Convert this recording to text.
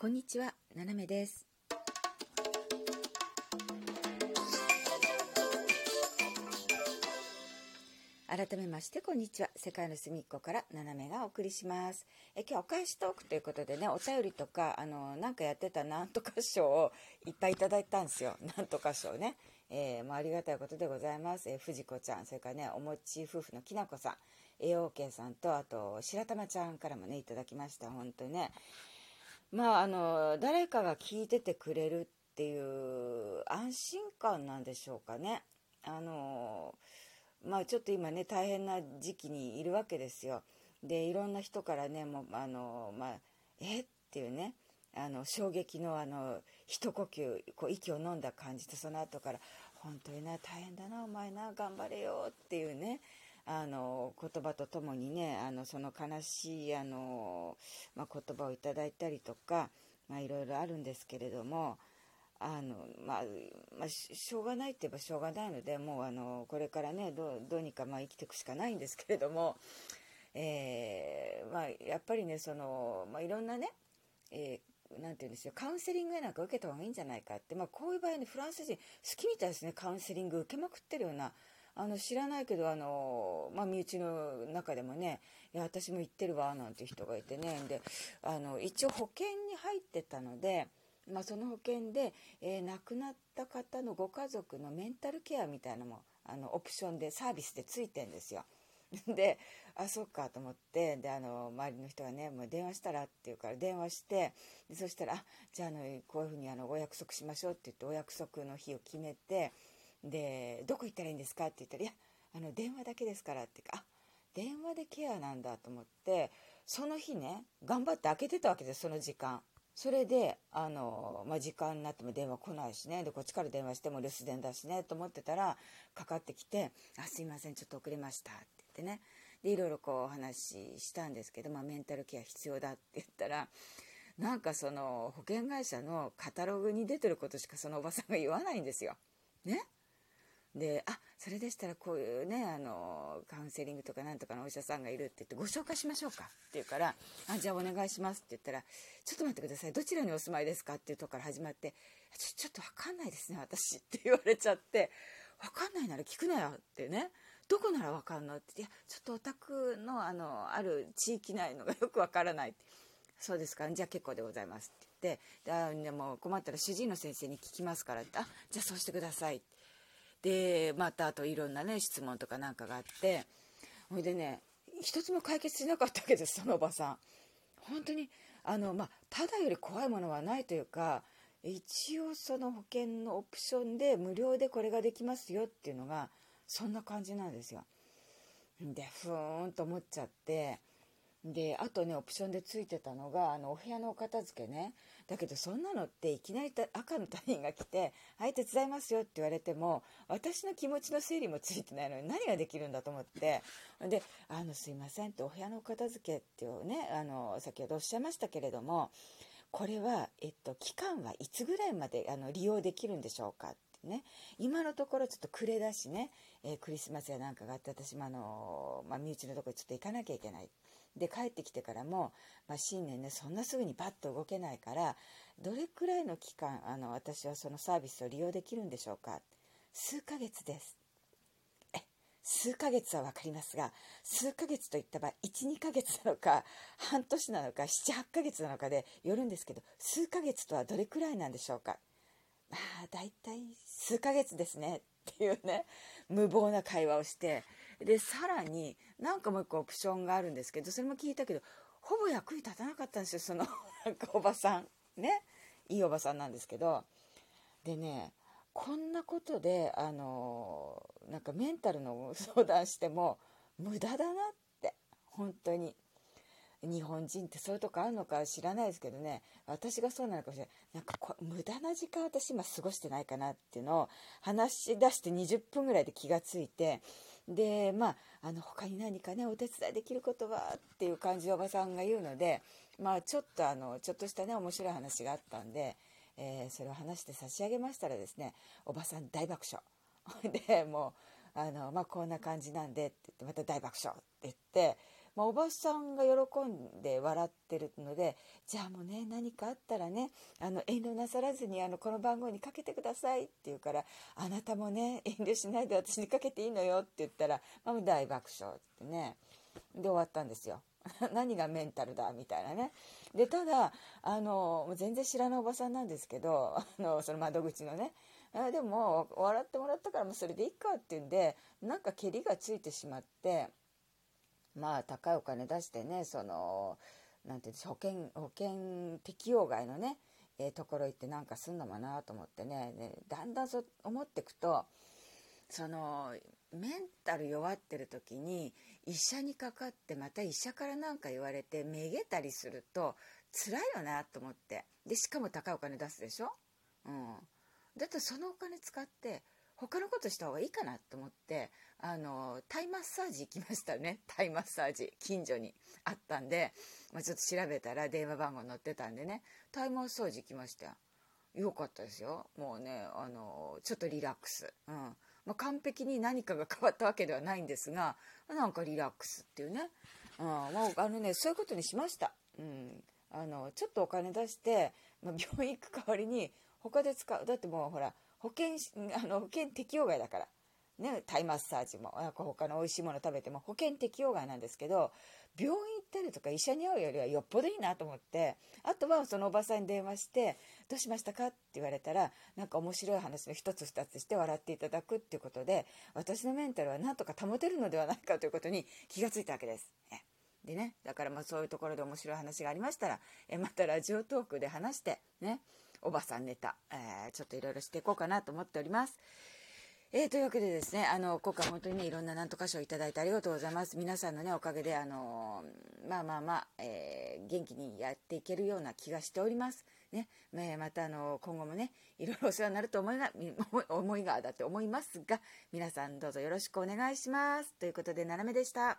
こんにちは、ななめです。改めまして、こんにちは。世界の隅っこからななめがお送りします。え今日お返しトークということでね、お便りとか、あの、なんかやってたなんとか賞をいっぱいいただいたんですよ。なんとか賞ね。えー、もうありがたいことでございます。えー、藤子ちゃん、それからね、おもち夫婦のきなこさん、AOK さんと、あと、白玉ちゃんからもね、いただきました。本当にね。まあ、あの、誰かが聞いててくれるっていう安心感なんでしょうかね。あの、まあ、ちょっと今ね、大変な時期にいるわけですよ。で、いろんな人からね、もう、あの、まあ、えっていうね、あの、衝撃のあの、一呼吸、こう、息を飲んだ感じと、その後から、本当にな、大変だな、お前な、頑張れよっていうね、あの言葉とともにねあのその悲しいあの、まあ、言葉をいただいたりとか、まあ、いろいろあるんですけれどもあの、まあまあ、しょうがないって言えばしょうがないのでもうあのこれからねどうにかまあ生きていくしかないんですけれども、えーまあ、やっぱりねその、まあ、いろんなね、えーなんて言うんですよカウンセリングなんか受けた方がいいんじゃないかって、まあ、こういう場合にフランス人好きみたいですねカウンセリング受けまくってるようなあの知らないけどあの、まあ、身内の中でもね「いや私も行ってるわ」なんて人がいてねであの一応保険に入ってたので、まあ、その保険で、えー、亡くなった方のご家族のメンタルケアみたいなのもあのオプションでサービスでついてんですよ。であそっかと思ってであの周りの人がねもう電話したら？って言うから電話してそしたらあじゃああのこういうふうにあのお約束しましょうって言ってお約束の日を決めてでどこ行ったらいいんですか？って言ったら「いやあの電話だけですから」って。かあ電話でケアなんだと思ってその日ね頑張って開けてたわけですその時間。それであの、まあ、時間になっても電話来ないしね。でこっちから電話しても留守電だしねと思ってたらかかってきて「あすいませんちょっと遅れました」って言ってね。でいろいろこうお話ししたんですけど、まあ、メンタルケア必要だって言ったらなんかその保険会社のカタログに出てることしかそのおばさんが言わないんですよ。ね？で「あそれでしたらこういうねあのカウンセリングとかなんとかのお医者さんがいるって言ってご紹介しましょうか」って言うから「あじゃあお願いします」って言ったら「ちょっと待ってくださいどちらにお住まいですか?」っていうとこから始まって「ちょちょっと分かんないですね私」って言われちゃって「分かんないなら聞くなよ」ってね「どこなら分かんの?」って「いやちょっとお宅のあのある地域内のがよく分からない」って「そうですかじゃあ結構でございます」って言って「でも困ったら主治医の先生に聞きますから」って「あじゃあそうしてください」って。でまたあといろんなね質問とかなんかがあってほいでね一つも解決しなかったわけですそのおばさん。本当にあの、まあ、ただより怖いものはないというか一応その保険のオプションで無料でこれができますよっていうのがそんな感じなんですよ。でふーんと思っちゃってであとねオプションでついてたのがあのお部屋のお片付けね。だけどそんなのっていきなり赤の他人が来て「はい手伝いますよ」って言われても私の気持ちの整理もついてないのに何ができるんだと思って。で「あのすいません」ってお部屋のお片付けっていうねあの先ほどおっしゃいましたけれどもこれは、えっと、期間はいつぐらいまであの利用できるんでしょうか？ね、今のところちょっと暮れだしね、えー、クリスマスやなんかがあって私もあの、まあ、身内のところにちょっと行かなきゃいけない。で帰ってきてからも、まあ、新年ねそんなすぐにパッと動けないからどれくらいの期間あの私はそのサービスを利用できるんでしょうか。数ヶ月です。数ヶ月は分かりますが数ヶ月といった場合12ヶ月なのか半年なのか78ヶ月なのかでよるんですけど数ヶ月とはどれくらいなんでしょうか。まあ大体数ヶ月ですね。っていうね無謀な会話をして。でさらになんかもう一個オプションがあるんですけどそれも聞いたけどほぼ役に立たなかったんですよそのなんかおばさん。ね。いいおばさんなんですけど。でねこんなことであのなんかメンタルの相談しても無駄だなって本当に。日本人ってそういうとこあるのか知らないですけどね。私がそうなのかもしれない。なんかこ無駄な時間私今過ごしてないかなっていうのを話し出して20分ぐらいで気がついて。でまああの他に何かねお手伝いできることはっていう感じでおばさんが言うのでまあちょっとあのちょっとしたね面白い話があったんで、えー、それを話して差し上げましたらですねおばさん大爆笑。でもうあの、まあ、こんな感じなんでって言ってまた大爆笑って言ってまあ、おばさんが喜んで笑ってるのでじゃあもうね何かあったらねあの遠慮なさらずにあのこの番号にかけてくださいって言うからあなたもね遠慮しないで私にかけていいのよって言ったら、まあ、大爆笑ってねで終わったんですよ。何がメンタルだみたいなね。でただあの全然知らないおばさんなんですけどあのその窓口のねあでも笑ってもらったからもうそれでいいかっていうんでなんかけりがついてしまってまあ高いお金出してねそのなんてう保険保険適用外のね、えー、ところ行ってなんかすんのかなと思ってね。ねだんだんそ思ってくとそのメンタル弱ってる時に医者にかかってまた医者から何か言われてめげたりすると辛いよなと思って。でしかも高いお金出すでしょ、うん、だってそのお金使って他のことした方がいいかなと思ってあのタイマッサージ行きましたね。タイマッサージ近所にあったんで、まあ、ちょっと調べたら電話番号載ってたんでね。タイマッサージ行きましたよ。かったですよ。もうねあのちょっとリラックス、うん。まあ、完璧に何かが変わったわけではないんですがなんかリラックスっていうね、うん、もうあのねそういうことにしました、うん、あのちょっとお金出して、まあ、病院行く代わりに他で使うだってもうほら保険あの保険適用外だから。ね、タイマッサージも他の美味しいもの食べても保険適用外なんですけど病院行ったりとか医者に会うよりはよっぽどいいなと思ってあとはそのおばさんに電話して「どうしましたか?」って言われたらなんか面白い話の一つ二つして笑っていただくっていうことで私のメンタルはなんとか保てるのではないかということに気がついたわけです。でねだからまあそういうところで面白い話がありましたらえまたラジオトークで話してねおばさんネタ、えー、ちょっといろいろしていこうかなと思っております。えー、というわけでですね、あの、今回本当にね、いろんななんとか賞をいただいてありがとうございます。皆さんのね、おかげで、あのまあまあまあ、えー、元気にやっていけるような気がしております。ね、えー、またあの、今後もね、いろいろお世話になると思いが、思いがだって思いますが、皆さんどうぞよろしくお願いします。ということで、ななめでした。